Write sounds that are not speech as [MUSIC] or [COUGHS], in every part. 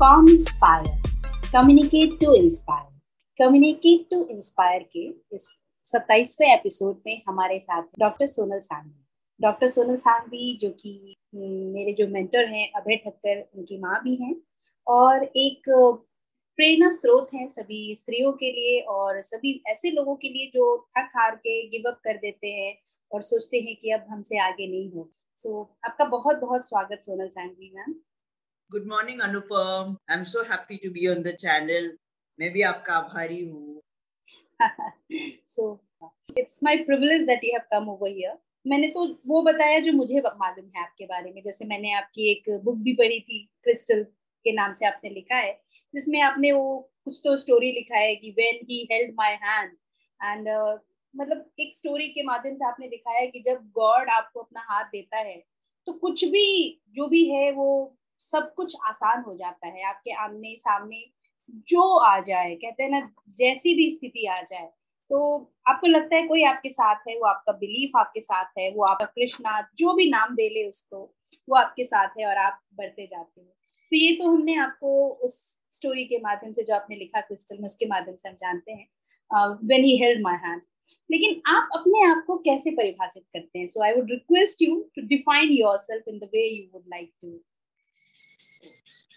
Comspire communicate to inspire communicate to inspire के इस सत्ताईसवें एपिसोड में हमारे साथ डॉक्टर सोनल सांघवी डॉक्टर सोनल सांघवी जो कि हम्म, मेरे जो मेंटर हैं अभय ठक्कर उनकी माँ भी हैं और एक प्रेरणा स्रोत हैं सभी स्त्रियों के लिए और सभी ऐसे लोगों के लिए जो थक हार के गिव अप कर देते हैं और सोचते हैं कि अब हमसे आगे नहीं हो। सो so, आपका बहुत बहुत स्वागत Sonal Sanghvi ma'am good morning Anupam I am so happy to be on the channel मैं भी आपका आभारी हूँ so it's my privilege that you have come over here मैंने तो वो बताया जो मुझे मालूम है आपके बारे में। जैसे मैंने आपकी एक बुक भी पढ़ी थी क्रिस्टल के नाम से आपने लिखा है, जिसमें आपने वो कुछ तो स्टोरी लिखा है कि when he held my hand and मतलब एक स्टोरी के माध्यम से आपने दिखाया है कि जब गॉड आपको अपना हाथ देता है तो कुछ भी, जो भी है वो सब कुछ आसान हो जाता है, आपके आमने सामने जो आ जाए, कहते हैं ना, जैसी भी स्थिति आ जाए तो आपको लगता है कोई आपके साथ है, वो आपका बिलीफ आपके साथ है, वो आपका कृष्णा, जो भी नाम दे ले उसको, वो आपके साथ है और आप बढ़ते जाते हैं। तो ये तो हमने आपको उस स्टोरी के माध्यम से जो आपने लिखा क्रिस्टल में, उसके माध्यम से हम जानते हैं when he held my hand लेकिन आप अपने आप को कैसे परिभाषित करते हैं? So I would request you to define yourself in the way you would like to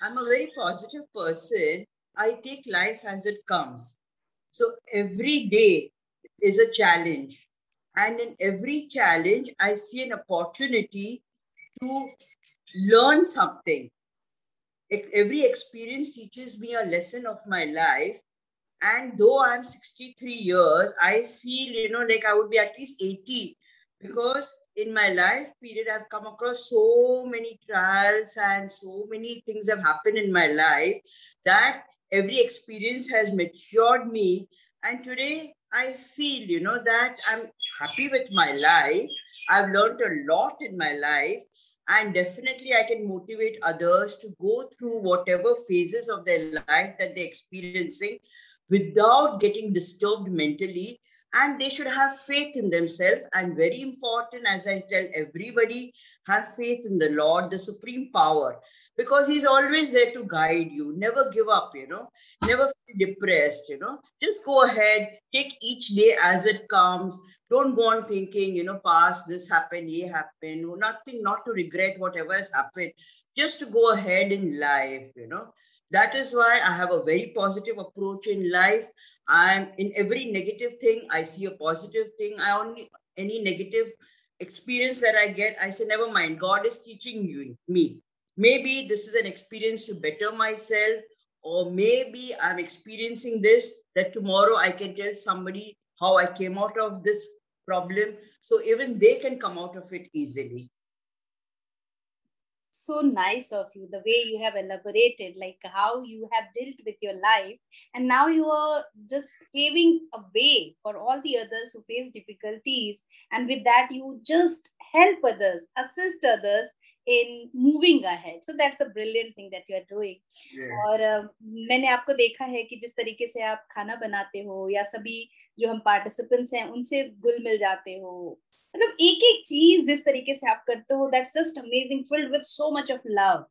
I'm a very positive person. I take life as it comes. So every day is a challenge. And in every challenge, I see an opportunity to learn something. Every experience teaches me a lesson of my life. And though I'm 63 years, I feel, you know, like I would be at least 80 because in my life period, I've come across so many trials and so many things have happened in my life that every experience has matured me. And today I feel, you know, that I'm happy with my life. I've learned a lot in my life and definitely i can motivate others to go through whatever phases of their life that they're experiencing without getting disturbed mentally and they should have faith in themselves. And very important as i tell everybody have faith in the lord the supreme power. Because he's always there to guide you. Never give up you know. Never feel depressed you know. Just go ahead. Take each day as it comes. Don't go on thinking you know past this happened ye happened. Nothing not to regret whatever has happened. Just to go ahead in life you know. That is why i have a very positive approach in life. I'm in every negative thing see a positive thing. I only any negative experience that i get i say never mind. God is teaching you me. Maybe this is an experience to better myself or maybe i'm experiencing this that tomorrow i can tell somebody how i came out of this problem. So even they can come out of it easily so nice of you the way you have elaborated like how you have dealt with your life and now you are just paving a way for all the others who face difficulties and with that you just help others assist others in moving ahead so that's a brilliant thing that you are doing yes. और uh, मैंने आपको देखा है कि जिस तरीके से आप खाना बनाते हो या सभी जो हम पार्टिसिपेंट्स हैं उनसे घुल मिल जाते हो मतलब एक एक चीज़ जिस तरीके से आप करते हो that's just amazing filled with so much of love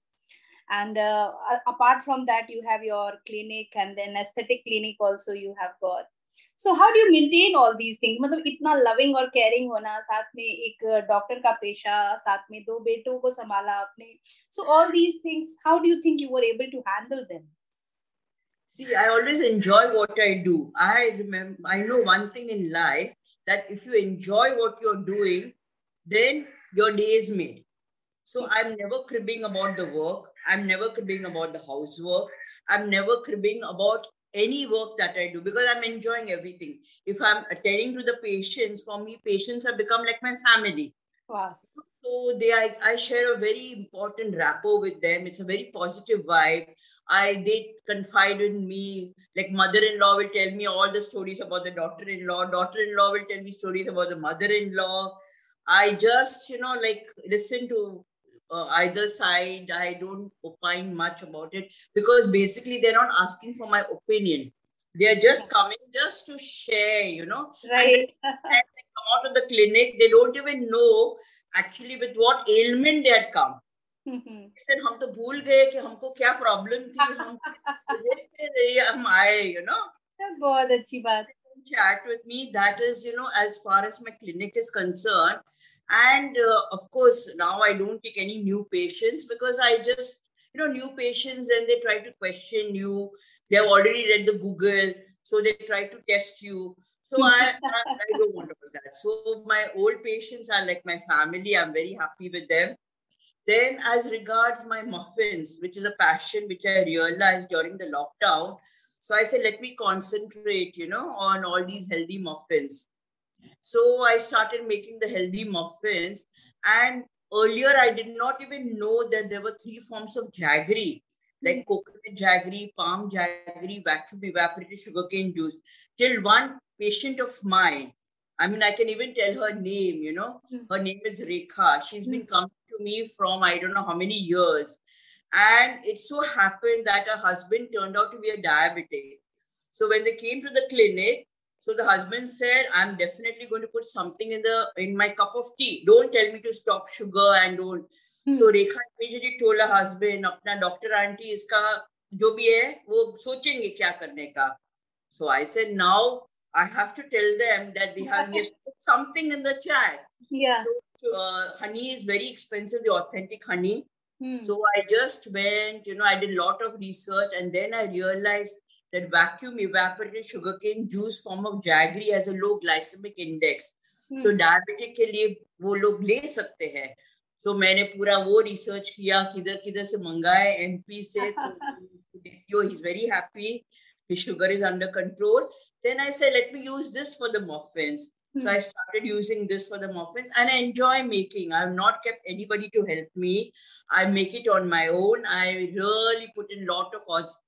and uh, apart from that you have your clinic and then aesthetic clinic also you have got so how do you maintain all these things मतलब इतना loving और caring होना साथ में एक doctor का पेशा साथ में दो बेटों को संभाला आपने so all these things how do you think you were able to handle them See, I always enjoy what I do. I remember, I know one thing in life that if you enjoy what you're doing, then your day is made. So I'm never cribbing about the work. I'm never cribbing about the housework. I'm never cribbing about any work that I do because I'm enjoying everything. If I'm attending to the patients, for me, patients have become like my family. Wow. So they, I, I share a very important rapport with them. It's a very positive vibe. I they confide in me. Like mother-in-law will tell me all the stories about the daughter-in-law. Daughter-in-law will tell me stories about the mother-in-law. I just, you know, like listen to uh, either side. I don't opine much about it because basically they're not asking for my opinion. They're just coming just to share, you know. Right. And they come out of the clinic, they don't even know actually with what ailment they had come. फिर हम तो भूल गए कि हमको क्या problem थी हम हम आए यू नो बहुत अच्छी बात chat with me. That is you know as far as my clinic is concerned. And uh, of course now i don't take any new patients because i just you know new patients and they try to question you. They have already read the google so they try to test you. So I, I, I don't want all that. So my old patients are like my family. I'm very happy with them. Then, as regards my muffins, which is a passion which I realized during the lockdown, so I said, let me concentrate, you know, on all these healthy muffins. So I started making the healthy muffins. And earlier, I did not even know that there were three forms of jaggery, like coconut jaggery, palm jaggery, vacuum evaporated sugarcane juice. Till one patient of mine, I mean, I can even tell her name, you know, hmm. her name is Rekha. She's been hmm. coming to me from I don't know how many years. And it so happened that her husband turned out to be a diabetic. So when they came to the clinic, so the husband said, I'm definitely going to put something in the in my cup of tea. Don't tell me to stop sugar and don't. Hmm. So Rekha immediately told her husband, अपना doctor auntie इसका जो भी है वो सोचेंगे क्या करने का. So I said, now I have to tell them that they have yes, put something in the chai. Yeah. So, uh, honey is very expensive, the authentic honey. Hmm. So I just went, you know, I did a lot of research and then I realized that vacuum evaporated sugarcane juice form of jaggery has a low glycemic index. Hmm. So diabetic के लिए वो लोग ले सकते हैं. So मैंने पूरा वो research किया किधर किधर से मंगाए MP से तो he's very happy his sugar is under control. Then I said, let me use this for the muffins. Mm-hmm. So I started using this for the muffins and I enjoy making. I've not kept anybody to help me. I make it on my own. I really put in a lot of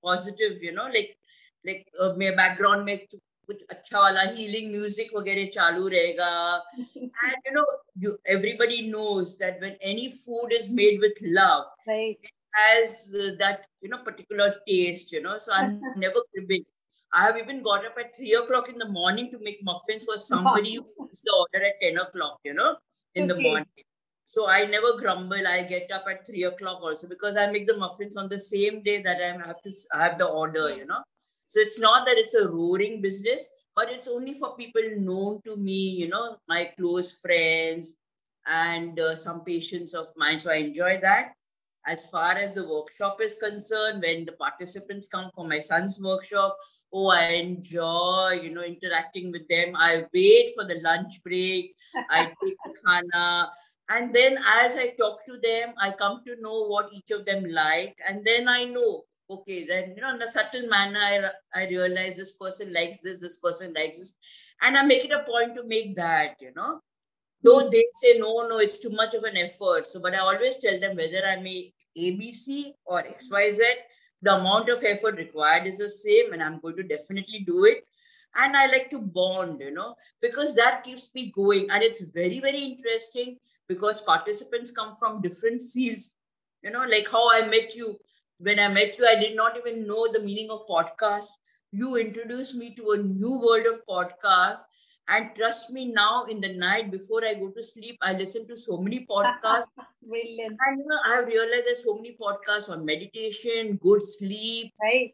positive, you know, like like uh, my background में कुछ अच्छा वाला healing music वगैरह चालू रहेगा and [LAUGHS] you know you everybody knows that when any food is made with love right has uh, that you know particular taste you know so i'm [LAUGHS] never cribbing i have even got up at three o'clock in the morning to make muffins for somebody who puts the order at 10 o'clock you know in the morning. So i never grumble. I get up at three o'clock also because i make the muffins on the same day that i have to have the order you know. So it's not that it's a roaring business but it's only for people known to me you know my close friends and uh, some patients of mine. So i enjoy that as far as the workshop is concerned, when the participants come for my son's workshop, oh, I enjoy, you know, interacting with them. I wait for the lunch break, I [LAUGHS] take the khana, and then as I talk to them, I come to know what each of them like, and then I know, okay, then, you know, in a subtle manner, I, I realize this person likes this, this person likes this, and I make it a point to make that, you know, though they say no no it's too much of an effort. So but i always tell them whether i make abc or xyz the amount of effort required is the same and i'm going to definitely do it. And i like to bond you know because that keeps me going. And it's very very interesting because participants come from different fields. You know like how i met you. When i met you i did not even know the meaning of podcast. You introduced me to a new world of podcast and trust me now, in the night before I go to sleep, I listen to so many podcasts. [LAUGHS] Brilliant. And know, I've realized there's so many podcasts on meditation, good sleep. Right.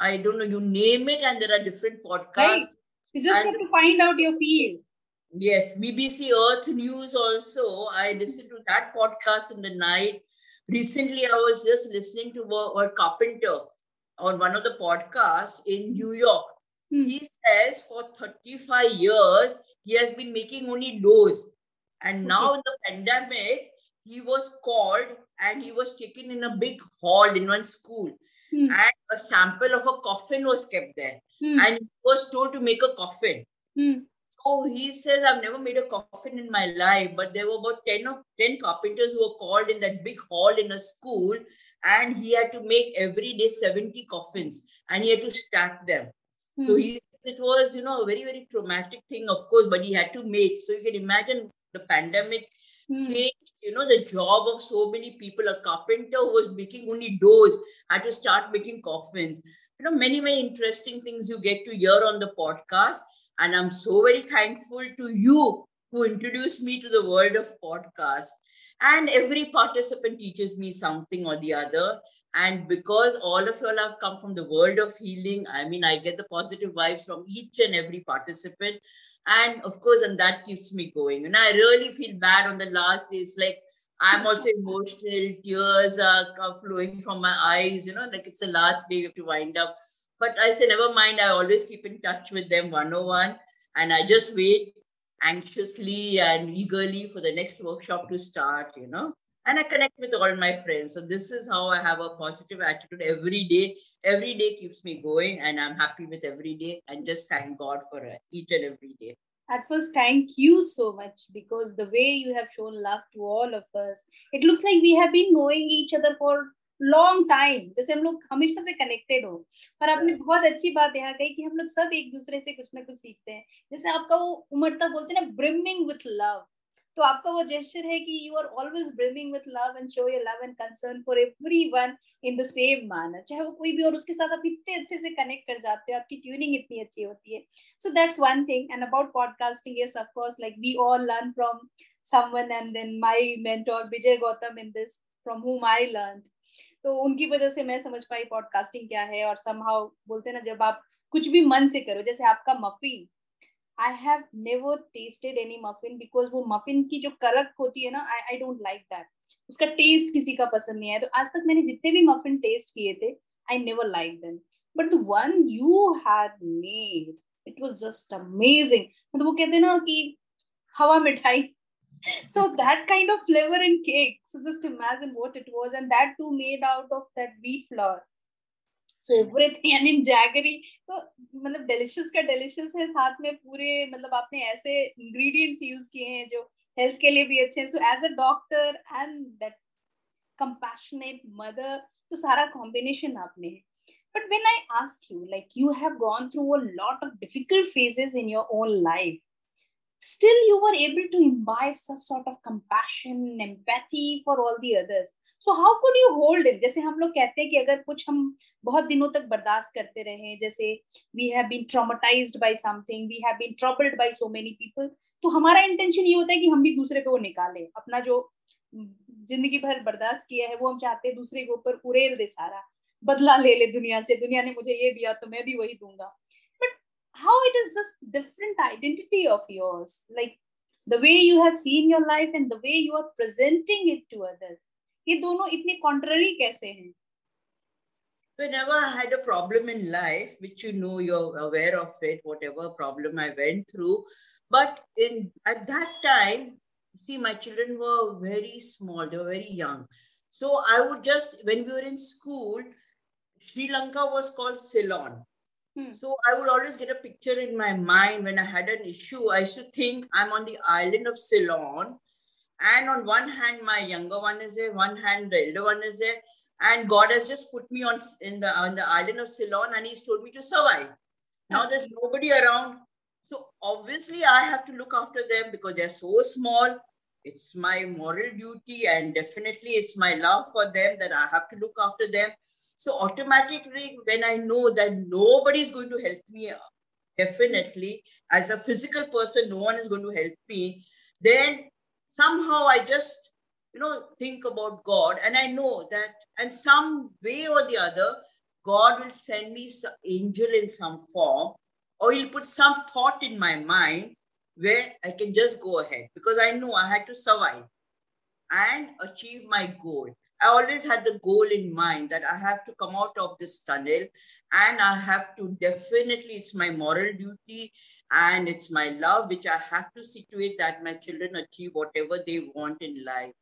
I don't know, you name it, and there are different podcasts. Right. You just and, have to find out your field. Yes, BBC Earth News also. I listen to that podcast in the night. Recently, I was just listening to a, a carpenter on one of the podcasts in New York Hmm. He says for 35 years, he has been making only doors. And now in the pandemic, he was called and he was taken in a big hall in one school. Hmm. And a sample of a coffin was kept there. Hmm. And he was told to make a coffin. Hmm. So he says, I've never made a coffin in my life, but there were about 10 or 10 carpenters who were called in that big hall in a school, and he had to make every day 70 coffins and he had to stack them. So hmm. he it was, you know, a very, very traumatic thing, of course, but he had to make. So you can imagine the pandemic mm. changed, you know, the job of so many people. A carpenter who was making only doors had to start making coffins. You know, many, many interesting things you get to hear on the podcast. And I'm so very thankful to you who introduced me to the world of podcast. And every participant teaches me something or the other. And because all of you all have come from the world of healing, I mean, I get the positive vibes from each and every participant. And of course, and that keeps me going. And I really feel bad on the last day. It's like I'm also [LAUGHS] emotional. Tears are flowing from my eyes. You know, like it's the last day we have to wind up. But I say, never mind. I always keep in touch with them one on one, and I just wait anxiously and eagerly for the next workshop to start. You know, and I connect with all my friends. So this is how I have a positive attitude every day. Every day keeps me going, and I'm happy with every day. And just thank God for each and every day at first thank you so much because the way you have shown love to all of us it looks like we have been knowing each other for long time जैसे हम लोग हमेशा से connected हो पर आपने बहुत अच्छी बात यहाँ कही कि हम लोग सब एक दूसरे से कुछ ना कुछ सीखते हैं जैसे आपका वो उमड़ता बोलते हैं ना ब्रिमिंग विथ लव तो आपका वो जेस्चर है कि you are always brimming with love and show your love and concern for everyone in the same manner चाहे वो कोई भी और उसके साथ आप इतने अच्छे से कनेक्ट कर जाते हो, आपकी ट्यूनिंग इतनी अच्छी होती है। So that's one thing and about podcasting yes of course like we all learn from someone and then my mentor Vijay Gautam in this, from whom I learned. तो उनकी वजह से मैं समझ पाई पॉडकास्टिंग क्या है और समहाउ बोलते हैं ना, जब आप कुछ भी मन से करो, जैसे आपका muffin I have never tasted any muffin because वो मफिन की जो करक होती है ना I I don't like that उसका टेस्ट किसी का पसंद नहीं है तो आज तक मैंने जितने भी मफिन टेस्ट किए थे I never like them but the one you had made it was just amazing मतलब वो कहते ना कि हवा मिठाई। So that kind of flavor in cake. So just imagine what it was. And that too made out of that wheat flour. So everything in jaggery तो मतलब delicious का डिलीशियस है साथ में पूरे मतलब आपने ऐसे इंग्रेडिएंट्स यूज़ किए हैं जो हेल्थ के लिए भी अच्छे हैं so as a doctor and that compassionate mother तो सारा कॉम्बिनेशन आपने है But when I ask you, like you have gone through a lot of difficult phases in your own life, still you were able to imbibe some sort of compassion, empathy for all the others. So how could you hold it जैसे हम लोग कहते हैं कि अगर कुछ हम बहुत दिनों तक बर्दाश्त करते रहे, जैसे we have been traumatised by something we have been troubled by so many people तो हमारा इंटेंशन ये होता है कि हम भी दूसरे पे वो निकालें। अपना जो ज़िंदगी भर बर्दाश्त किया है, वो हम चाहते हैं दूसरे के ऊपर उड़ेल दे सारा, बदला ले ले दुनिया से। दुनिया ने मुझे ये दिया तो मैं भी वही दूँगा। But how it is just different identity of yours like the way you have seen your life and the way you are presenting it to others ये दोनों इतने कॉन्ट्ररी कैसे हैं whenever I had a problem in life, which you know you're aware of it, whatever problem I went through, but in at that time, see, my children were very small, they were very young. So I would just when we were in school, Sri Lanka was called Ceylon. Hmm. So I would always get a picture in my mind when I had an issue. I used to think I'm on the island of Ceylon and on one hand, my younger one is there, one hand, the elder one is there. And God has just put me on in the on the island of Ceylon and He's told me to survive. Now there's nobody around. So obviously I have to look after them because they're so small. It's my moral duty and definitely it's my love for them that I have to look after them. So automatically, when I know that nobody is going to help me, definitely as a physical person, no one is going to help me, then somehow I just, you know, think about God and I know that, and some way or the other, God will send me some angel in some form, or He'll put some thought in my mind where I can just go ahead because I know I had to survive and achieve my goal. I always had the goal in mind that I have to come out of this tunnel and I have to definitely, it's my moral duty and it's my love, which I have to situate that my children achieve whatever they want in life.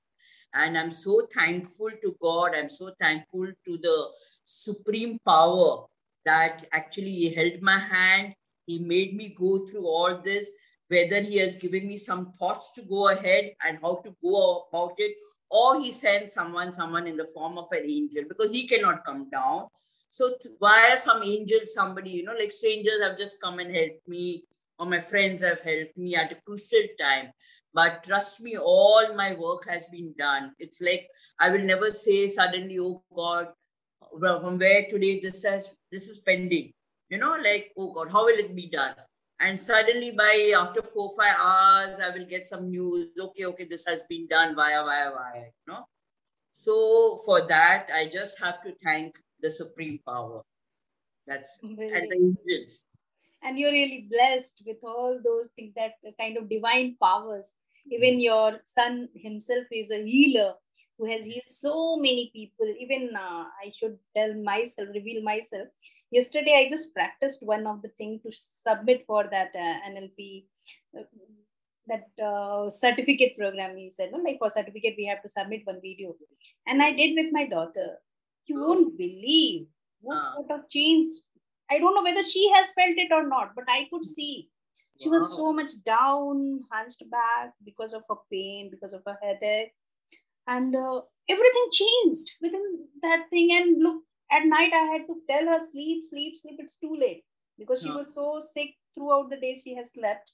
And I'm so thankful to God. I'm so thankful to the supreme power that actually He held my hand. He made me go through all this, whether He has given me some thoughts to go ahead and how to go about it, or he sends someone, someone in the form of an angel because he cannot come down. So via some angel, somebody, you know, like strangers have just come and helped me, or my friends have helped me at a crucial time. But trust me, all my work has been done. It's like I will never say suddenly, oh God, from where today this has this is pending. You know, like, oh God, how will it be done? And suddenly by after four five hours i will get some news. Okay okay this has been done. Via via via you know? So for that i just have to thank the supreme power. That's really? and the angels. And you're really blessed with all those things that kind of divine powers. Even your son himself is a healer who has healed so many people. Even uh, i should tell myself reveal myself. Yesterday i just practiced one of the things to submit for that uh, nlp uh, that uh, certificate program. He said no like for certificate we have to submit one video. And i did with my daughter. You won't believe what uh. sort of change. I don't know whether she has felt it or not but i could see. She was so much down hunched back because of her pain because of her headache and uh, everything changed within that thing. And look at night i had to tell her sleep sleep sleep. It's too late. Because she was so sick throughout the day she has slept.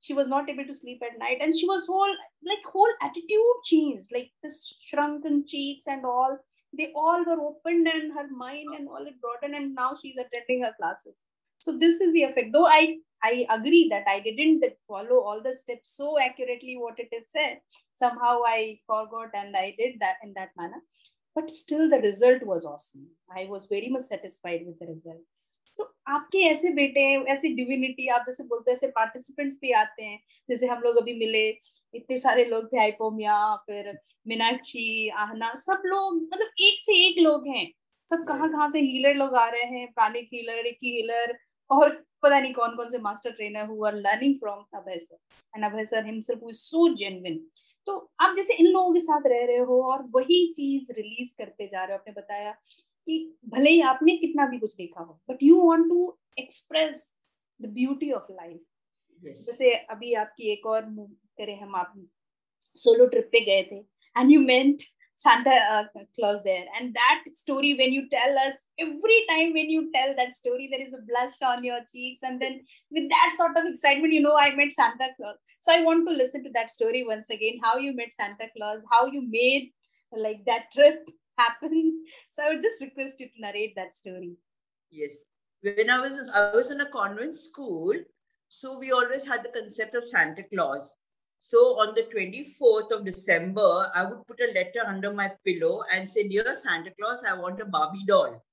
She was not able to sleep at night. And she was whole like whole attitude changed. Like this shrunken cheeks and all they all were opened and her mind and all it broadened and now she's attending her classes so this is the effect though i i agree that i didn't follow all the steps so accurately what it is said somehow i forgot and i did that in that manner but still the result was awesome i was very much satisfied with the result तो आपके ऐसे बेटे हैं ऐसी divinity आप जैसे बोलते हैं ऐसे पार्टिसिपेंट्स भी आते हैं जैसे हम लोग अभी मिले इतने सारे लोग थे आइपोमिया फिर मीनाक्षी आहना सब लोग मतलब एक से एक लोग हैं सब कहाँ कहाँ से हीलर लोग आ रहे हैं प्राणिक हीलर एक हीलर और पता नहीं कौन कौन से master trainer who are learning from Abhay sir and Abhay sir himself is so genuine तो आप जैसे इन लोगों के साथ रह रहे हो और वही चीज़ रिलीज़ करते जा रहे हो आपने बताया कि भले ही आपने कितना भी कुछ देखा हो but you want to express the beauty of life जैसे अभी आपकी एक और करे हम आप सोलो ट्रिप पे गए थे and you met Santa uh, Claus there. And that story, when you tell us, every time when you tell that story, there is a blush on your cheeks. And then with that sort of excitement, you know, I met Santa Claus. So I want to listen to that story once again how you met Santa Claus, how you made like that trip happen. [LAUGHS] So I would just request you to narrate that story. Yes. When I was I was in a convent school, so we always had the concept of Santa Claus. So on the 24th of December, I would put a letter under my pillow and say, Dear Santa Claus, I want a Barbie doll.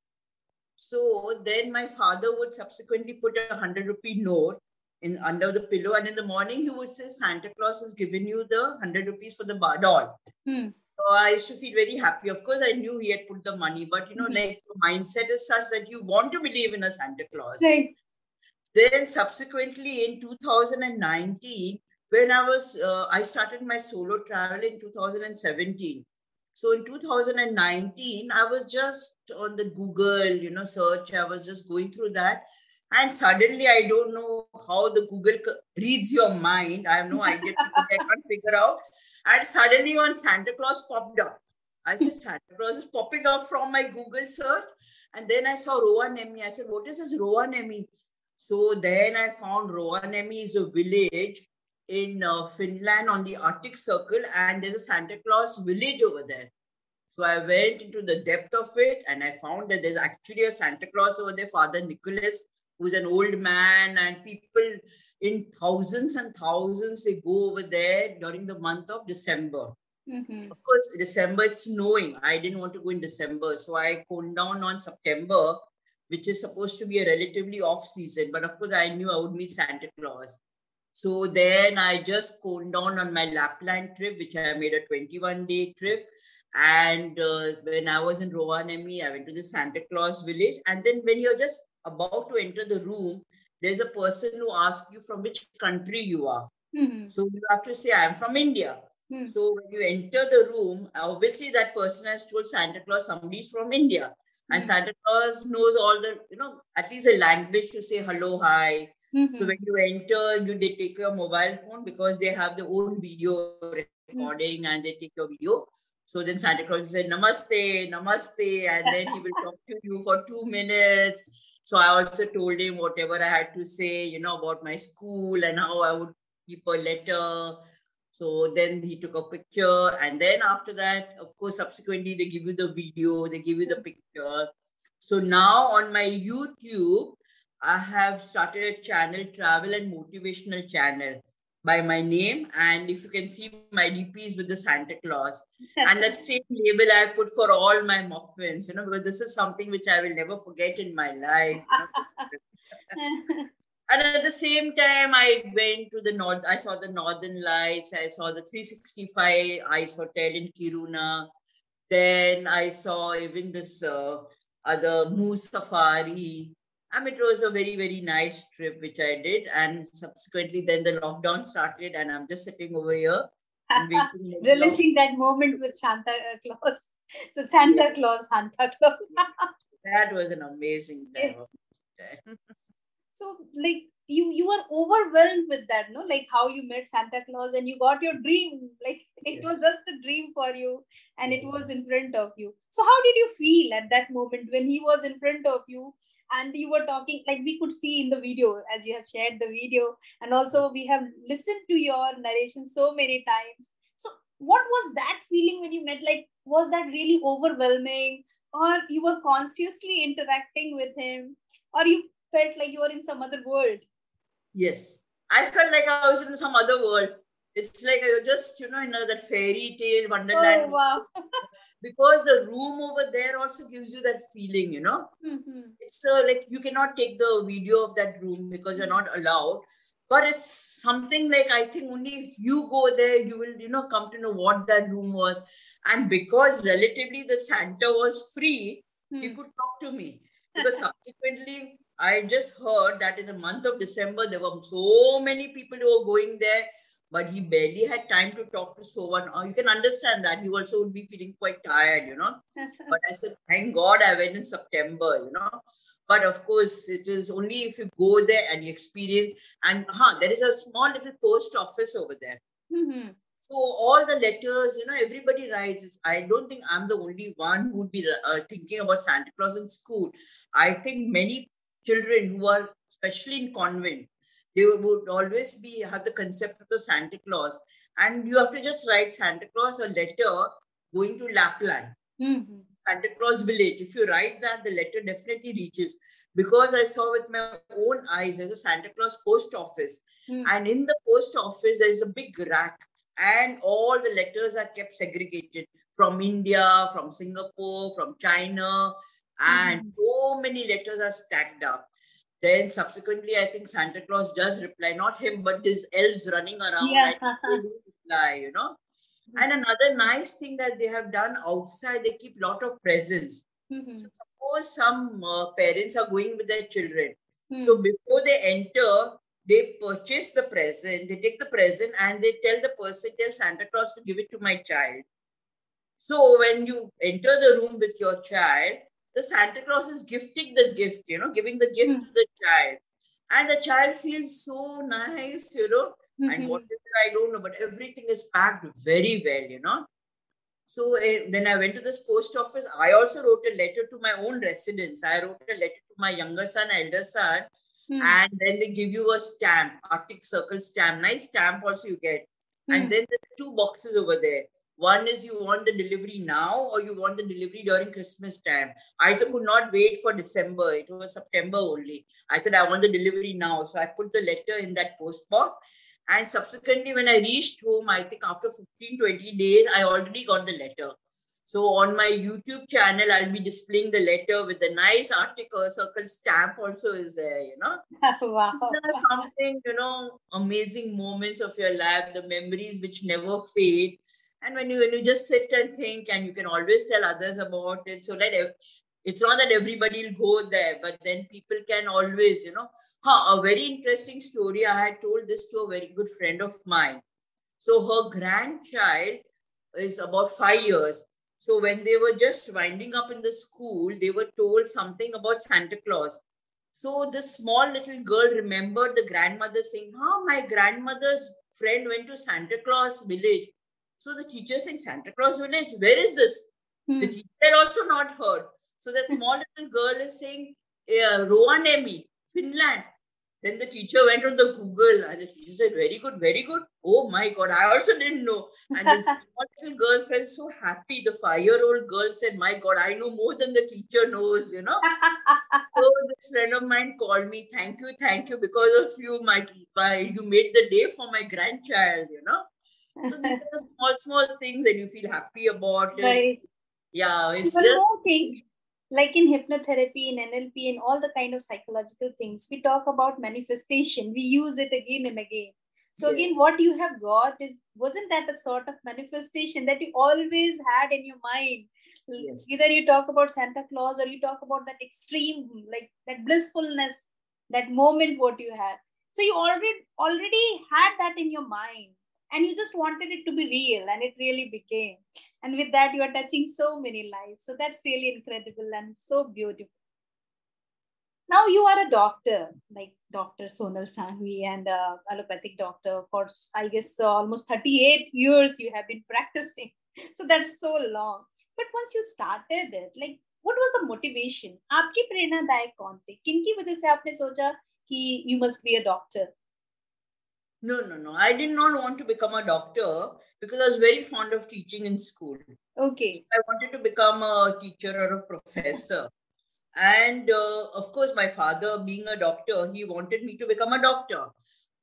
So then my father would subsequently put a 100 rupee note in under the pillow. And in the morning, he would say, Santa Claus has given you the 100 rupees for the bar doll. Hmm. So I used to feel very happy. Of course, I knew he had put the money, but you know, mm-hmm. like the mindset is such that you want to believe in a Santa Claus. Right. Then subsequently in 2019, when I was, uh, I started my solo travel in 2017. So in 2019, I was just on the Google, you know, search. I was just going through that. And suddenly, I don't know how the Google reads your mind. I have no idea. [LAUGHS] I can't figure out. And suddenly, one Santa Claus popped up. I said, Santa Claus is popping up from my Google search. And then I saw Rovaniemi. I said, what is this Rovaniemi? So then I found Rovaniemi is a village in uh, Finland on the Arctic Circle, and there's a Santa Claus village over there. So I went into the depth of it, and I found that there's actually a Santa Claus over there, Father Nicholas, who's an old man, and people in thousands and thousands they go over there during the month of December. Mm-hmm. Of course, December it's snowing. I didn't want to go in December, so I coned down on September, which is supposed to be a relatively off season. But of course, I knew I would meet Santa Claus. So then I just coned down on my Lapland trip, which I made a 21 day trip. And uh, when I was in Rovaniemi, I went to the Santa Claus village. And then when you're just about to enter the room, there's a person who asks you from which country you are. Mm-hmm. So you have to say, I'm from India. Mm-hmm. So when you enter the room, obviously that person has told Santa Claus somebody's from India. And mm-hmm. Santa Claus knows all the, you know, at least a language to say hello, hi, Mm-hmm. So when you enter, you they take your mobile phone because they have their own video recording mm-hmm. and they take your video. So then Santa Claus said, namaste, namaste, and then he will talk to you for two minutes. So I also told him whatever I had to say, you know, about my school and how I would keep a letter. So then he took a picture, and then after that, of course, subsequently they give you the video, they give you the picture. So now on my YouTube, I have started a channel, travel and motivational channel by my name. And if you can see my DPs with the Santa Claus. and that same [LAUGHS] label I put for all my muffins, you know, because this is something which I will never forget in my life. [LAUGHS] and at the same time, I went to the north, I saw the Northern Lights, I saw the 365 Ice Hotel in Kiruna. Then I saw even this uh, other Moose Safari. I mean, it was a very, very nice trip which I did. And subsequently, then the lockdown started, and I'm just sitting over here. [LAUGHS] Relishing that moment with Santa Claus. So, Santa yeah. Claus, Santa Claus. that was an amazing [LAUGHS] time. so, like, you you were overwhelmed with that no like how you met santa claus and you got your dream like it yes. was just a dream for you and yes. it was in front of you so how did you feel at that moment when he was in front of you and you were talking like we could see in the video as you have shared the video. And also we have listened to your narration so many times. So what was that feeling when you met? Like was that really overwhelming? Or you were consciously interacting with him? Or you felt like you were in some other world? Yes. I felt like i was in some other world it's like I just, you know, in that fairy tale wonderland. Oh, wow. [LAUGHS] because the room over there also gives you that feeling, you know. Mm-hmm. It's uh, like you cannot take the video of that room because you're not allowed. But it's something like I think only if you go there, you will, you know, come to know what that room was. And because relatively the Santa was free, mm. he could talk to me. Because subsequently, I just heard that in the month of December, there were so many people who were going there but he barely had time to talk to someone. Or you can understand that he also would be feeling quite tired, you know. [LAUGHS] but I said, thank God I went in September, you know. But of course, it is only if you go there and you experience. And huh, there is a small little post office over there. Mm-hmm. So all the letters, you know, everybody writes. I don't think I'm the only one who would be uh, thinking about Santa Claus in school. I think many children who are, especially in convent, they would always be have the concept of the Santa Claus, and you have to just write Santa Claus a letter going to Lapland. Mm-hmm. Santa Claus village. If you write that, the letter definitely reaches. Because I saw with my own eyes, there's a Santa Claus post office. Mm. And in the post office, there is a big rack. And all the letters are kept segregated from India, from Singapore, from China. And mm. so many letters are stacked up. Then subsequently, I think Santa Claus does reply, not him, but his elves running around. Yeah. reply, you know. Mm-hmm. And another nice thing that they have done outside, they keep lot of presents. Mm-hmm. So suppose some uh, parents are going with their children. Mm-hmm. So before they enter, they purchase the present, they take the present and they tell the person, tell Santa Claus to give it to my child. So when you enter the room with your child, the Santa Claus is gifting the gift, you know, giving the gift mm. to the child. And the child feels so nice, you know. Mm-hmm. And what is it, I don't know, but everything is packed very well, you know. So uh, when I went to this post office, I also wrote a letter to my own residence. I wrote a letter to my younger son, elder son, mm. and then they give you a stamp, Arctic Circle stamp, nice stamp also you get. Mm. And then there are two boxes over there. One is you want the delivery now or you want the delivery during Christmas time. I could not wait for December. It was September only. I said, I want the delivery now. So I put the letter in that post box. And subsequently, when I reached home, I think after 15, 20 days, I already got the letter. So on my YouTube channel, I'll be displaying the letter with the nice Arctic Circle stamp also is there, you know. [LAUGHS] wow. These something, you know, amazing moments of your life, the memories which never fade and when you when you just sit and think and you can always tell others about it so that it's not that everybody will go there but then people can always you know. Huh, a very interesting story. I had told this to a very good friend of mine. So her grandchild is about five years. So when they were just winding up in the school they were told something about santa claus. So this small little girl remembered the grandmother saying, "Oh, my grandmother's friend went to Santa Claus village so the teacher saying Santa Claus village, where is this? Hmm. The teacher had also not heard. So that small [LAUGHS] little girl is saying, uh, Rovaniemi, Finland. then the teacher went on the Google and the teacher said, Very good, very good. Oh my God, I also didn't know. And this [LAUGHS] small little girl felt so happy. The five year old girl said, My God, I know more than the teacher knows, you know. so [LAUGHS] this friend of mine called me, Thank you, thank you. Because of you, my, my you made the day for my grandchild, you know. So these are small, small things and you feel happy about it. Right. Yeah, it's One just, more thing like in hypnotherapy in nlp and all the kind of psychological things we talk about manifestation we use it again and again so yes. again what you have got is wasn't that a sort of manifestation that you always had in your mind yes. either you talk about santa claus or you talk about that extreme like that blissfulness that moment what you had so you already already had that in your mind and you just wanted it to be real and it really became. And with that you are touching so many lives. So that's really incredible and so beautiful. Now you are a doctor like dr sonal sanghvi and a allopathic doctor for i guess uh, almost 38 years you have been practicing. So that's so long. But once you started it like what was the motivation? aapki prerna dayak kaun the kinki wajah se aapne socha ki you must be a doctor? No, no, no. I did not want to become a doctor because I was very fond of teaching in school. Okay. So I wanted to become a teacher or a professor. And uh, of course, my father, being a doctor, he wanted me to become a doctor,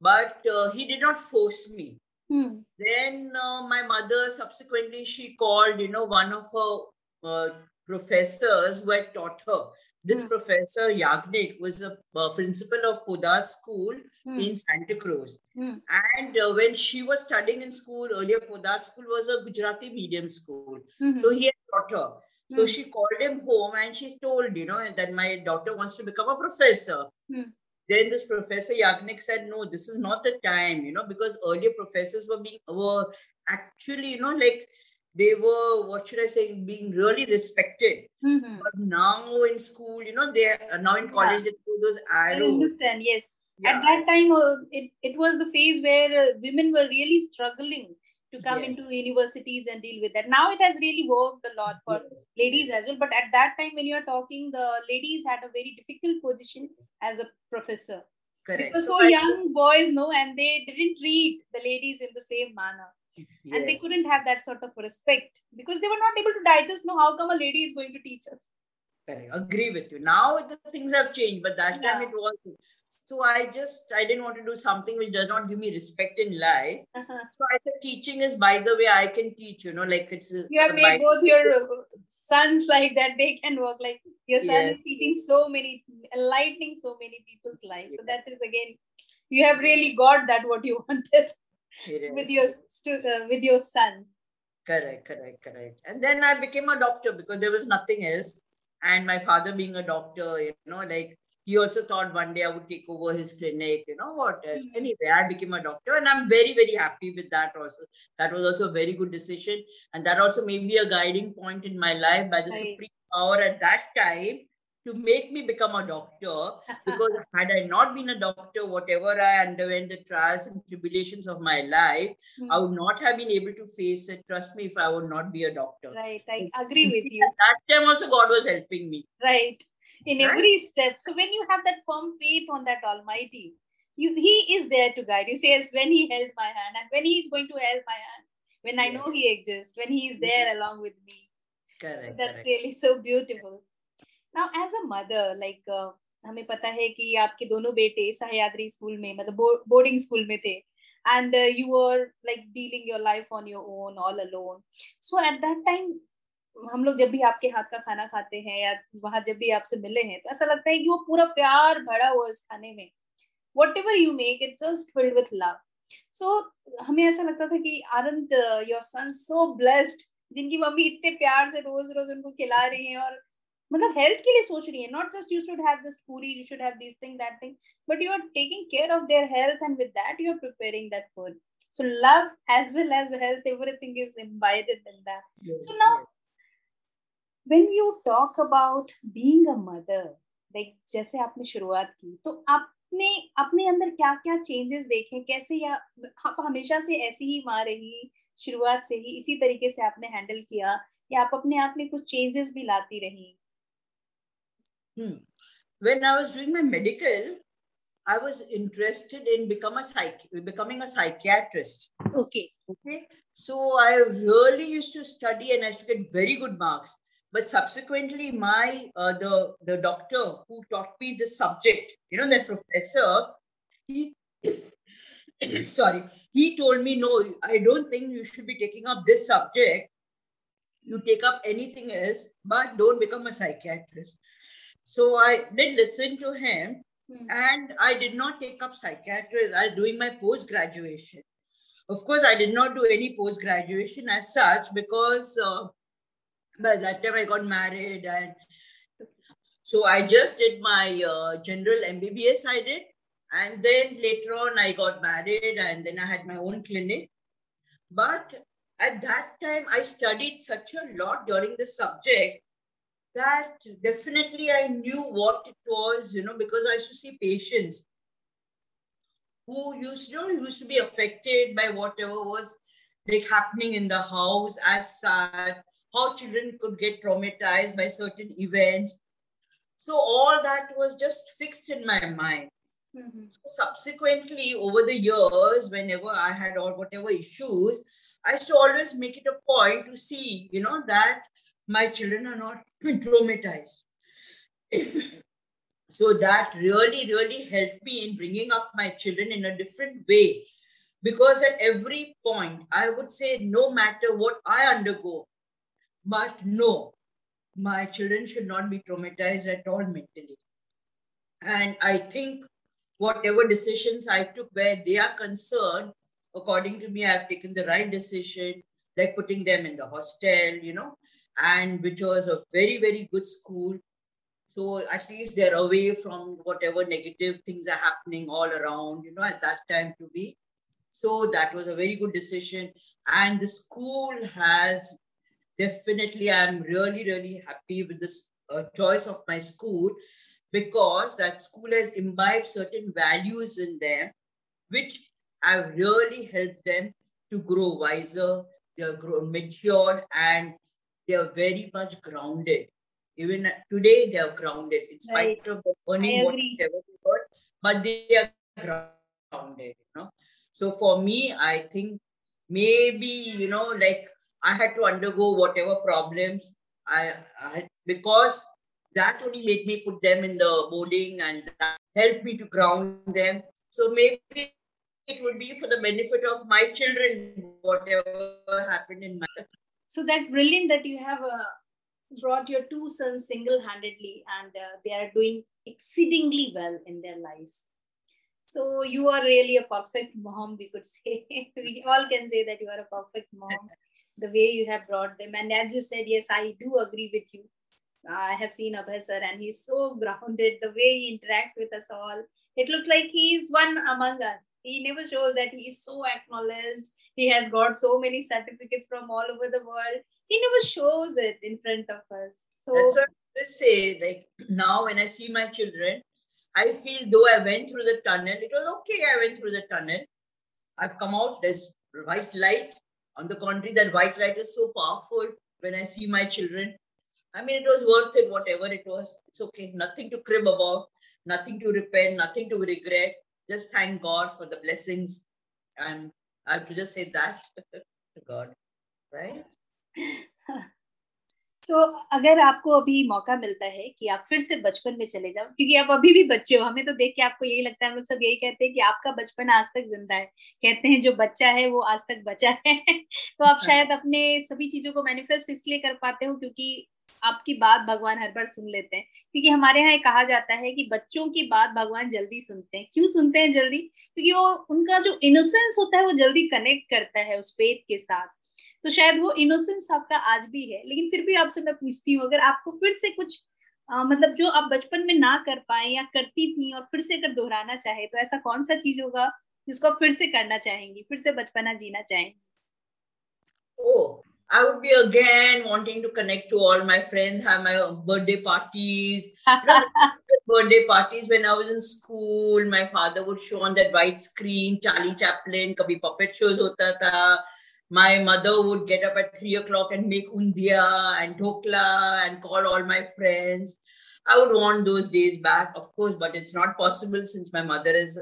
but uh, he did not force me. Hmm. Then uh, my mother subsequently she called, you know, one of her uh, professors who had taught her this mm. professor Yagnik was a uh, principal of Podar School mm. in Santa Cruz. Mm. And uh, when she was studying in school, earlier Podar School was a Gujarati medium school. Mm-hmm. So he had taught her. So hmm. she called him home and she told, you know, that my daughter wants to become a professor. Hmm. Then this professor Yagnik said, no, this is not the time, you know, because earlier professors were being, were actually, you know, like they were what should i say being really respected mm-hmm. but now in school you know they are now in college yeah. they do those arrows i understand yes yeah. at that time uh, it, it was the phase where uh, women were really struggling to come yes. into universities and deal with that now it has really worked a lot for yes. ladies as well but at that time when you're talking the ladies had a very difficult position as a professor Correct. because so, so young boys know and they didn't treat the ladies in the same manner yes. and they couldn't have that sort of respect because they were not able to digest no how come a lady is going to teach us Correct. Agree with you. Now the things have changed, but that time yeah. it was. So I just I didn't want to do something which does not give me respect in life. Uh-huh. So I said teaching is by the way I can teach. You know, like it's. You have made both your sons like that. They can work like your son yes. is teaching so many, enlightening so many people's lives. So that is again, you have really got that what you [LAUGHS] wanted with your uh, with your sons. Correct, correct, correct. And then I became a doctor because there was nothing else. And my father being a doctor, you know, like he also thought one day I would take over his clinic, you know what else. Mm-hmm. Anyway, I became a doctor and I'm very, very happy with that also. That was also a very good decision. And that also may be a guiding point in my life by the right. Supreme Power at that time to make me become a doctor [LAUGHS] because had I not been a doctor, whatever I underwent the trials and tribulations of my life, mm-hmm. I would not have been able to face it. Trust me, if I would not be a doctor. Right, I agree with you. [LAUGHS] At that time also God was helping me. Right. In right? every step. So when you have that firm faith on that Almighty, you He is there to guide you. So yes, when He held my hand and when He is going to hold my hand, when I know He exists, when He is there yes. along with me. Correct. So that's correct. really so beautiful. Now as a mother like हमें पता है कि आपके दोनों बेटे Sahyadri school में मतलब boarding school में थे। And you are like dealing your life on your own all alone so at that time हम लोग जब भी आपके हाथ का खाना खाते हैं या वहाँ जब भी आपसे मिले हैं तो ऐसा लगता है कि वो पूरा प्यार भरा हुआ इस खाने में। Whatever you make it's just filled with love so हमें ऐसा लगता था कि aren't your son so blessed जिनकी मम्मी इतने प्यार से रोज रोज उनको खिला रही हैं और मतलब हेल्थ के लिए सोच रही है not just you should have this पूरी you should have this thing that thing but you are taking care of their health and with that you are preparing that food so love as well as health everything is imbibed in that. Yes, so now yes. when you talk about being a mother like जैसे आपने शुरुआत की तो आपने अपने अंदर क्या क्या चेंजेस देखे? कैसे या आप हमेशा से ऐसी ही माँ रही शुरुआत से ही इसी तरीके से आपने हैंडल किया या आप अपने आप में कुछ चेंजेस भी लाती रही? Hmm. When I was doing my medical, I was interested in become a psych- becoming a psychiatrist. Okay. Okay. So I really used to study and I used to get very good marks. But subsequently, my uh, the the doctor who taught me this subject, you know, that professor, he [COUGHS] sorry, he told me, no, I don't think you should be taking up this subject. You take up anything else, but don't become a psychiatrist. So I did listen to him Hmm. And I did not take up psychiatry. I was doing my post graduation. Of course, I did not do any post graduation as such because uh, by that time I got married and so I just did my uh, general MBBS. I did, and then later on I got married and then I had my own clinic. But at that time I studied such a lot during the subject that definitely I knew what it was, you know, because I used to see patients who used, you know, used to be affected by whatever was like happening in the house as such, how children could get traumatized by certain events. So all that was just fixed in my mind. Mm-hmm. Subsequently, over the years, whenever I had all whatever issues, I used to always make it a point to see, you know, that my children are not [CLEARS THROAT] traumatized. [CLEARS THROAT] so that really, really helped me in bringing up my children in a different way. Because at every point, I would say, no matter what I undergo, but no, my children should not be traumatized at all mentally. And I think whatever decisions I took where they are concerned, according to me, I have taken the right decision, like putting them in the hostel, you know, and which was a very, very good school. So at least they're away from whatever negative things are happening all around, you know, at that time to be. So that was a very good decision. And the school has definitely, I'm really, really happy with this uh, choice of my school because that school has imbibed certain values in them, which have really helped them to grow wiser, they are grown matured, and they are very much grounded. Even today, they are grounded in spite right. of earning whatever they got, but they are grounded. You know, so for me, I think maybe you know, like I had to undergo whatever problems I, I because that only made me put them in the boarding and helped me to ground them. So maybe it would be for the benefit of my children, whatever happened in my so that's brilliant that you have uh, brought your two sons single-handedly and uh, they are doing exceedingly well in their lives. So you are really a perfect mom we could say. [LAUGHS] We all can say that you are a perfect mom the way you have brought them. And as you said yes i do agree with you. I have seen abhay sir and he's so [LAUGHS] grounded the way he interacts with us all. It looks like he's one among us. He never shows that he's so acknowledged he has got so many certificates from all over the world. He never shows it in front of us. So, That's what I say. Like now, when I see my children, I feel though I went through the tunnel, it was okay. I went through the tunnel. I've come out. There's white light. On the contrary, that white light is so powerful. When I see my children, I mean, it was worth it. Whatever it was, it's okay. Nothing to crib about. Nothing to repent. Nothing to regret. Just thank God for the blessings and I have to just say that [LAUGHS] to God, right? [LAUGHS] so, अगर आपको अभी मौका मिलता है कि आप फिर से बचपन में चले जाओ क्योंकि आप अभी भी बच्चे हो हमें तो देख के आपको यही लगता है हम लोग सब यही कहते हैं कि आपका बचपन आज तक ज़िंदा है कहते हैं जो बच्चा है वो आज तक बचा है [LAUGHS] तो आप शायद अपने सभी चीज़ों को मैनिफेस्ट इसलिए कर पाते हो क्योंकि आपकी बात भगवान हर बार सुन लेते हैं। क्योंकि हमारे यहाँ कहा जाता है कि बच्चों की बात भगवान जल्दी सुनते हैं। क्यों सुनते हैं जल्दी? क्योंकि वो उनका जो इनोसेंस होता है वो जल्दी कनेक्ट करता है उस पेट के साथ। तो शायद वो इनोसेंस आपका आज भी है लेकिन फिर भी आपसे मैं पूछती हूँ अगर आपको फिर से कुछ आ, मतलब जो आप बचपन में ना कर पाए या करती थी और फिर से अगर दोहराना चाहे तो ऐसा कौन सा चीज़ होगा जिसको आप फिर से करना चाहेंगी फिर से बचपना जीना चाहेंगी? oh I would be again wanting to connect to all my friends, have my birthday parties. [LAUGHS] birthday parties when I was in school, my father would show on that white screen Charlie Chaplin, kabhi puppet shows hota tha. my mother would get up at three o'clock and make undia and dhokla and call all my friends. I would want those days back, of course, but it's not possible since my mother is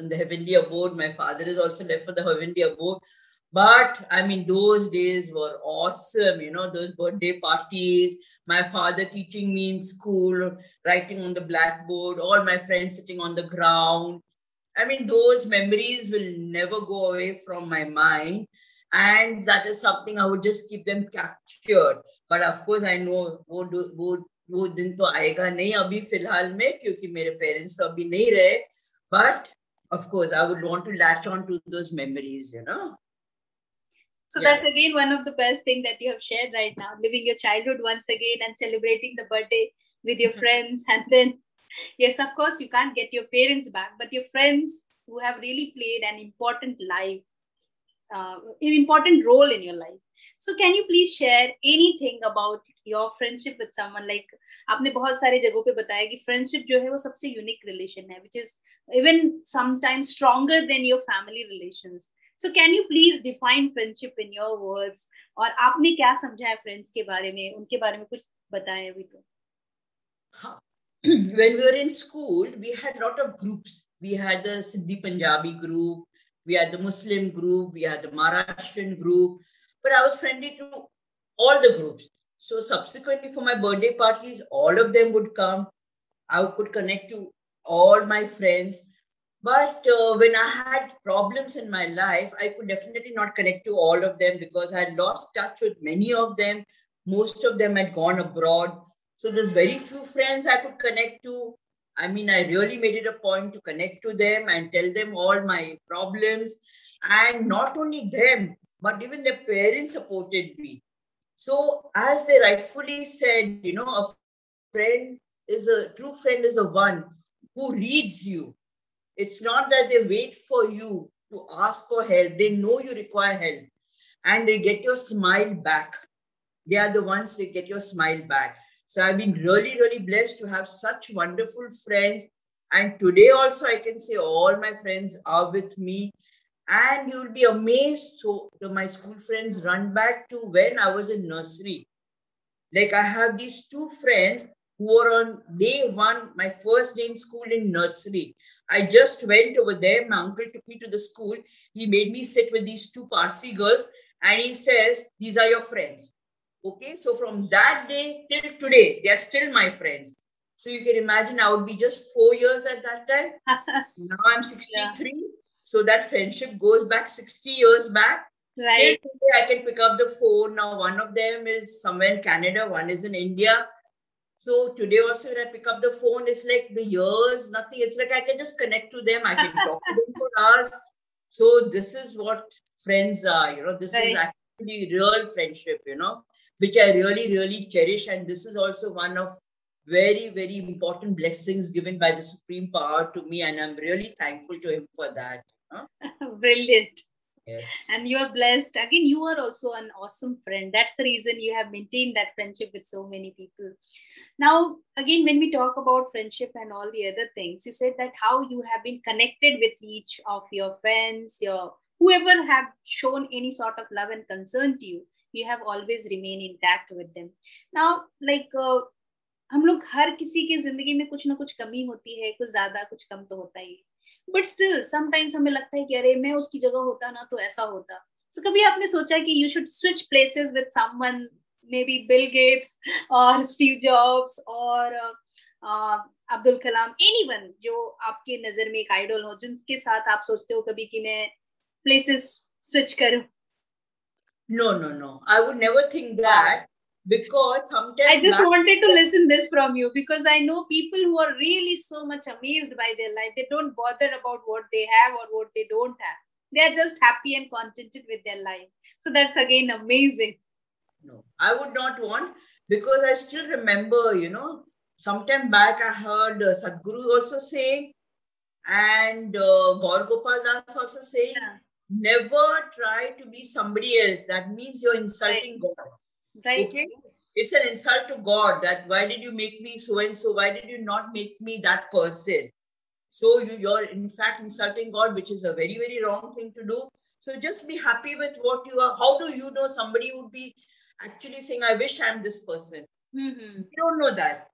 on the heavenly abode. My father is also left for the heavenly abode. But I mean, those days were awesome, you know, those birthday parties, my father teaching me in school, writing on the blackboard, all my friends sitting on the ground. I mean, those memories will never go away from my mind. And that is something I would just keep them captured. But of course, I know वो वो वो दिन तो आएगा नहीं अभी फिलहाल में क्योंकि मेरे पेरेंट्स तो अभी नहीं रहे but of course i would want to latch on to those memories you know so yeah. that's again one of the best thing that you have shared right now, living your childhood once again and celebrating the birthday with your [LAUGHS] friends. And then, yes, of course, you can't get your parents back, but your friends who have really played an important life, uh, an important role in your life. So can you please share anything about your friendship with someone like आपने बहुत सारे जगहों पे बताया कि friendship जो है वो सबसे unique relation है which is even sometimes stronger than your family relations so can you please define friendship in your words और आपने क्या समझा है फ्रेंड्स के बारे में उनके बारे में कुछ बताएँ अभी तो when we were in school, we had lot of groups. We had the Sindhi Punjabi group, we had the Muslim group, we had the Maharashtrian group, but I was friendly to all the groups. So subsequently for my birthday parties, all of them would come. I could connect to all my friends. But uh, when I had problems in my life, I could definitely not connect to all of them because I had lost touch with many of them. Most of them had gone abroad. So there's very few friends I could connect to. I mean, I really made it a point to connect to them and tell them all my problems. And not only them, but even their parents supported me. So, as they rightfully said, you know, a friend is a true friend is a one who reads you, it's not that they wait for you to ask for help. They know you require help and they get your smile back. They are the ones that get your smile back. So I've been really, really blessed to have such wonderful friends. And today also, I can say all my friends are with me. And you'll be amazed. So, my school friends run back to when I was in nursery. Like I have these two friends were on day one, my first day in school in nursery. I just went over there. My uncle took me to the school. He made me sit with these two Parsi girls and he says, These are your friends. Okay, so from that day till today, they are still my friends. So you can imagine I would be just four years at that time. [LAUGHS] now I'm 63. Yeah. So that friendship goes back 60 years back. Right. I can pick up the phone. Now, one of them is somewhere in Canada, one is in India. So today also when I pick up the phone, it's like the years, nothing. It's like I can just connect to them. I can talk to them for hours. So this is what friends are, you know, this right. is actually real friendship, you know, which I really, really cherish. And this is also one of very, very important blessings given by the Supreme Power to me. And I'm really thankful to him for that. Huh? [LAUGHS] Brilliant. Yes. And you are blessed. Again, you are also an awesome friend. That's the reason you have maintained that friendship with so many people. Now, again, when we talk about friendship and all the other things, you said that how you have been connected with each of your friends, your whoever have shown any sort of love and concern to you, you have always remained intact with them. Now, like uh, हम लोग हर किसी की ज़िंदगी में कुछ ना कुछ कमी होती है कुछ ज़्यादा कुछ कम तो होता ही बट स्टिल समटाइम्स हमें लगता है कि अरे मैं उसकी जगह होता ना तो ऐसा होता। सो so, कभी आपने सोचा कि you should switch places with someone maybe Bill Gates और स्टीव जॉब्स और अब्दुल कलाम एनीवन जो आपके नज़र में एक आइडल हो जिनके साथ आप सोचते हो कभी कि मैं प्लेसेस स्विच करूँ? No no no I would never think that because sometimes I just wanted to listen this from you because I know people who are really so much amazed by their life. They don't bother about what they have or what they don't have. They are just happy and contented with their life. So that's again amazing. No, I would not want because I still remember, you know, sometime back I heard uh, Sadhguru also saying, and uh, Gaur Gopal Das also saying, yeah. never try to be somebody else. That means you're insulting right. God Right. Okay. It's an insult to God that why did you make me so and so? Why did you not make me that person? So you, you're in fact insulting God, which is a very, very wrong thing to do. So just be happy with what you are. How do you know somebody would be actually saying, I wish I'm this person? Mm-hmm. You don't know that.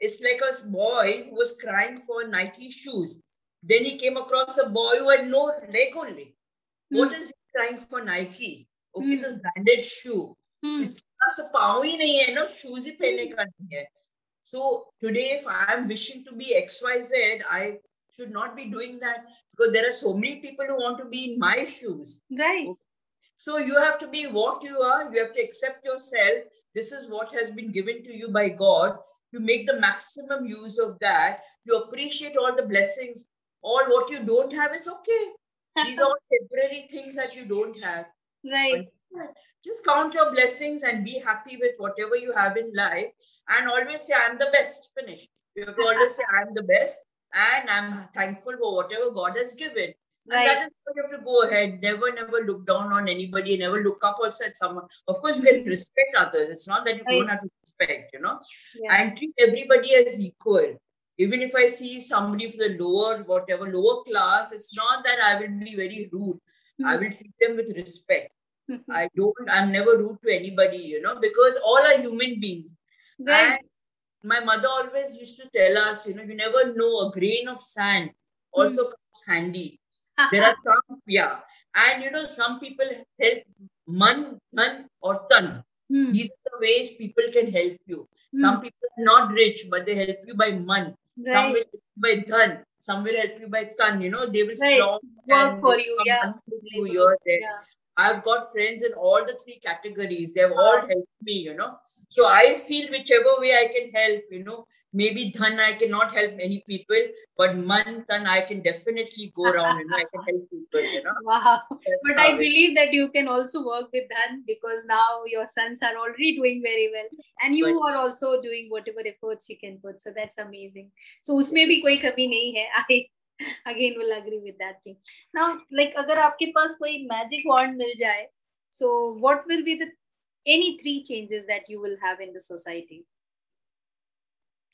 It's like a boy who was crying for Nike shoes. Then he came across a boy who had no leg only. Mm. What is he crying for Nike? Okay, mm. the branded shoe. Mm. इसके पास तो पाँव ही नहीं है ना shoes ही पहनने का नहीं है so today, if I'm wishing to be XYZ, I should not be doing that because there are so many people who want to be in my shoes. Right. So you have to be what you are. You have to accept yourself. This is what has been given to you by God. You make the maximum use of that. You appreciate all the blessings. All what you don't have is okay. [LAUGHS] These are all temporary things that you don't have. Right. Just count your blessings and be happy with whatever you have in life and always say, I'm the best. Finish. You have to always say, I'm the best and I'm thankful for whatever God has given. Right. And that is why you have to go ahead. Never, never look down on anybody. Never look up also at someone. Of course, you can respect others. It's not that you right. don't have to respect, you know. Yeah. And treat everybody as equal. Even if I see somebody from the lower, whatever, lower class, it's not that I will be very rude. Mm-hmm. I will treat them with respect. I don't, I'm never rude to anybody, you know, because all are human beings. Right. And my mother always used to tell us, you know, you never know a grain of sand also mm. comes handy. there are some, yeah. And you know, some people help man, man, or tan. Mm. These are the ways people can help you. Mm. Some people are not rich, but they help you by man. Right. Some will help you by dhan. Some will help you by tan. You know, they will right. work for you. Yeah. You here, there. Yeah. I've got friends in all the three categories. They've all helped me, you know. So I feel whichever way I can help, you know, maybe dhan I cannot help many people, but man dhan I can definitely go around and I can help people, you know. [LAUGHS] Wow. That's but I believe that you can also work with dhan because now your sons are already doing very well and you but, are also doing whatever efforts you can put. So that's amazing. So usme bhi koi kami nahi hai. I again will agree with that thing now like अगर आपके पास कोई magic wand मिल जाए so what will be the any three changes that you will have in the society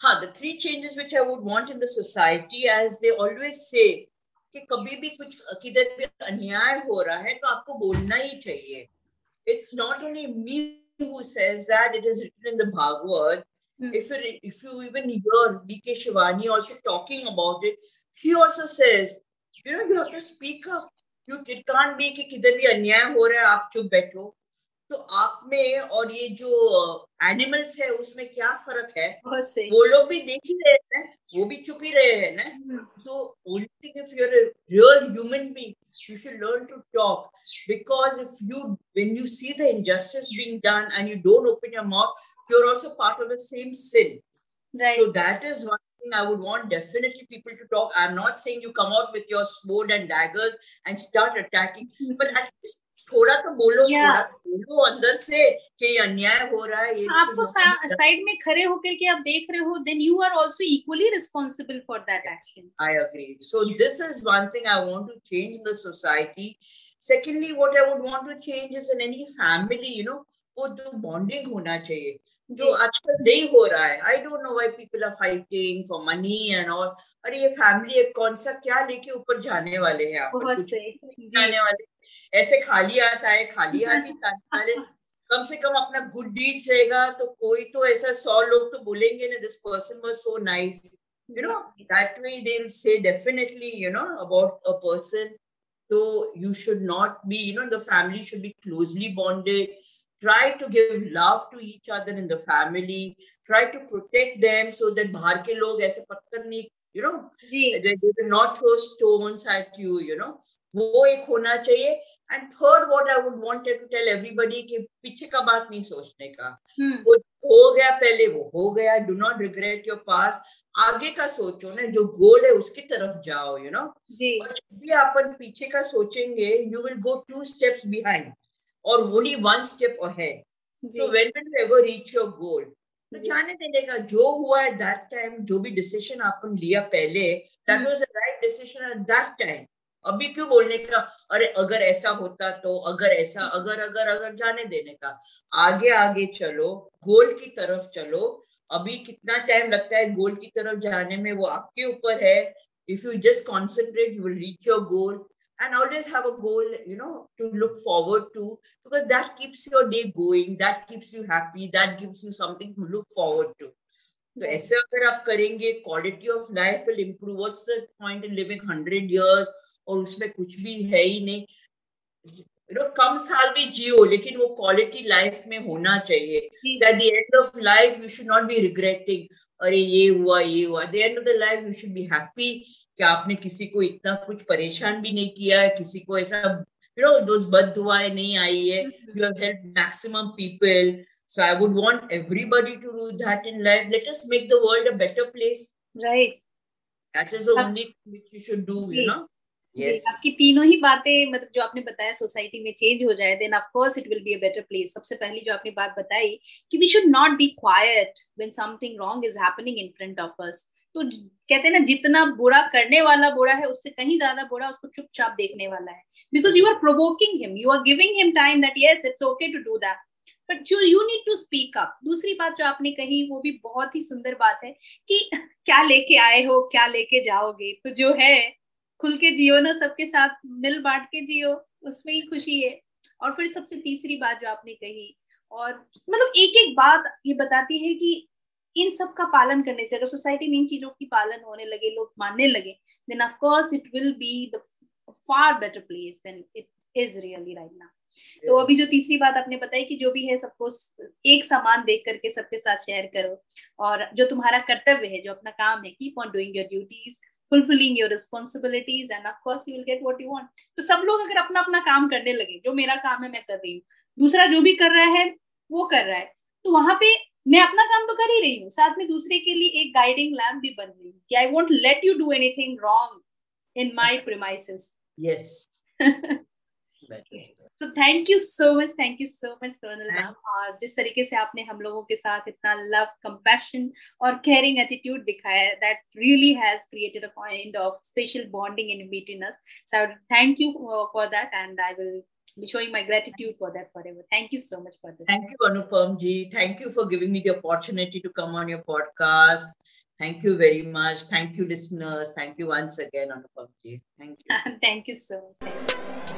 हाँ the three changes which I would want in the society as they always say कि कभी भी कुछ, किधर भी अन्याय हो रहा है तो आपको बोलना ही चाहिए। It's not only me who says that, it is written in the Bhagavad Mm. If you if you even hear B.K. Shivani also talking about it, he also says, you know, you have to speak up. You it can't be कि किधर भी अन्याय हो रहा है आप चुप बैठो तो आप में और ये जो एनिमल्स है उसमें क्या फ़र्क है? वो लोग भी देख ही रहे हैं वो भी चुप ही रहे हैं ना? So only thing if you're real human being you should learn to talk because if you when you see the injustice being done and you don't open your mouth you are also part of the same sin so that is one I would want definitely people to talk. I'm not saying you come out with your sword and daggers and start attacking, hmm. but at least थोड़ा तो बोलो थोड़ा तो बोलो अंदर से कि अन्याय हो रहा है ये आपको साइड में खड़े होकर के आप देख रहे हो then you are also equally responsible for that action I agree so this is one thing I want to change the society secondly what i would want to change is in any family you know वो जो bonding होना चाहिए जो आजकल नहीं हो रहा है। I don't know why people are fighting for money and all अरे ये फैमिली कौन सा क्या लेके ऊपर जाने वाले हैं आप? जाने वाले। ऐसे खाली आता है खाली हाथ वाले [LAUGHS] कम से कम अपना गुड डीड्स रहेगा तो कोई तो ऐसा सौ लोग तो बोलेंगे ना this person was so nice you know that way they'll say definitely you know about a person so you should not be you know the family should be closely bonded. Try to give love to each other in the family. Try to protect them so that bahar ke log aise patthar nahi you know they, they will not throw stones at you you know वो एक होना चाहिए। And third what I would wanted to tell everybody कि पीछे का बात नहीं सोचने का। वो हो गया पहले वो हो गया। Do not regret your past आगे का सोचो ना जो गोल है उसकी तरफ़ जाओ यू नो और जब भी अपन पीछे का सोचेंगे you will go two steps behind और one step ahead. So when will you ever reach your goal? तो जाने देने का जो हुआ है दैट टाइम जो भी डिसीज़न आपने लिया पहले that was the right decision at that time अभी क्यों बोलने का? अरे अगर ऐसा होता तो अगर ऐसा अगर अगर अगर जाने देने का। आगे आगे चलो गोल की तरफ़ चलो। अभी कितना टाइम लगता है गोल की तरफ़ जाने में? वो आपके ऊपर है। If you just concentrate you will reach your goal and always have a goal you know to look forward to because that keeps your day going that keeps you happy that gives you something to look forward to. तो ऐसे अगर आप करेंगे quality of life will improve what's the point in living hundred years और उसमें कुछ भी है ही नहीं। यू नो कम साल भी जियो लेकिन वो क्वालिटी लाइफ में होना चाहिए। At the end of life you should not be regretting अरे ये हुआ ये हुआ। The end of the life you should be happy कि आपने किसी को इतना कुछ परेशान भी नहीं किया है किसी को ऐसा यू नो दोस बद दुआएँ नहीं आई है। You have help maximum people so I would want everybody to do that in life let us make the world a better place right that is the only which you should do you know yes. आपकी तीनों ही बातें मतलब जो आपने बताया society में change हो जाए then of course it will be a better place सबसे पहली जो आपने बात बताई कि we should not be quite when something wrong is happening in front of us तो कहते हैं ना, जितना बुरा करने वाला बुरा है, उससे कहीं ज़्यादा बुरा उसको चुपचाप देखने वाला है। Because you are provoking him you are giving him time that yes it's okay to do that but जो you need to speak up दूसरी बात जो आपने कही, वो भी बहुत ही सुंदर बात है कि [LAUGHS] क्या लेके आए हो, क्या लेके जाओगे? तो जो है खुल के जियो ना सबके साथ मिल बांट के जियो उसमें ही खुशी है। और फिर सबसे तीसरी बात जो आपने कही और मतलब एक एक बात ये बताती है कि इन सब का पालन करने से अगर सोसाइटी में इन चीज़ों की पालन होने लगे लोग मानने लगे then of course it will be the far better place than it is really right now तो अभी जो तीसरी बात आपने बताई कि जो भी है सबको एक सामान देख करके सबके साथ शेयर करो और जो तुम्हारा कर्तव्य है जो अपना काम है keep on doing your duties fulfilling your responsibilities and of course you will get what you want. तो सब लोग अगर अपना अपना काम करने लगे जो मेरा काम है मैं कर रही हूँ। दूसरा जो भी कर रहा है वो कर रहा है। तो वहाँ पे मैं अपना काम तो कर ही रही हूँ। साथ में दूसरे के लिए एक गाइडिंग लैम्प भी बन रही हूँ कि I won't let you do anything wrong in my premises yes तो thank you so much thank you so much Sonal ma'am और जिस तरीके से आपने हम लोगों के साथ इतना लव कंपैशन और केयरिंग एटीट्यूड दिखाया that really has created a kind of special bonding in between us so thank you for that and I will be showing my gratitude for that forever. Thank you so much for this. Thank you, Anupam ji. Thank you for giving me the opportunity to come on your podcast. Thank you very much. Thank you, listeners. Thank you once again, Anupam ji. Thank you. Thank you so much.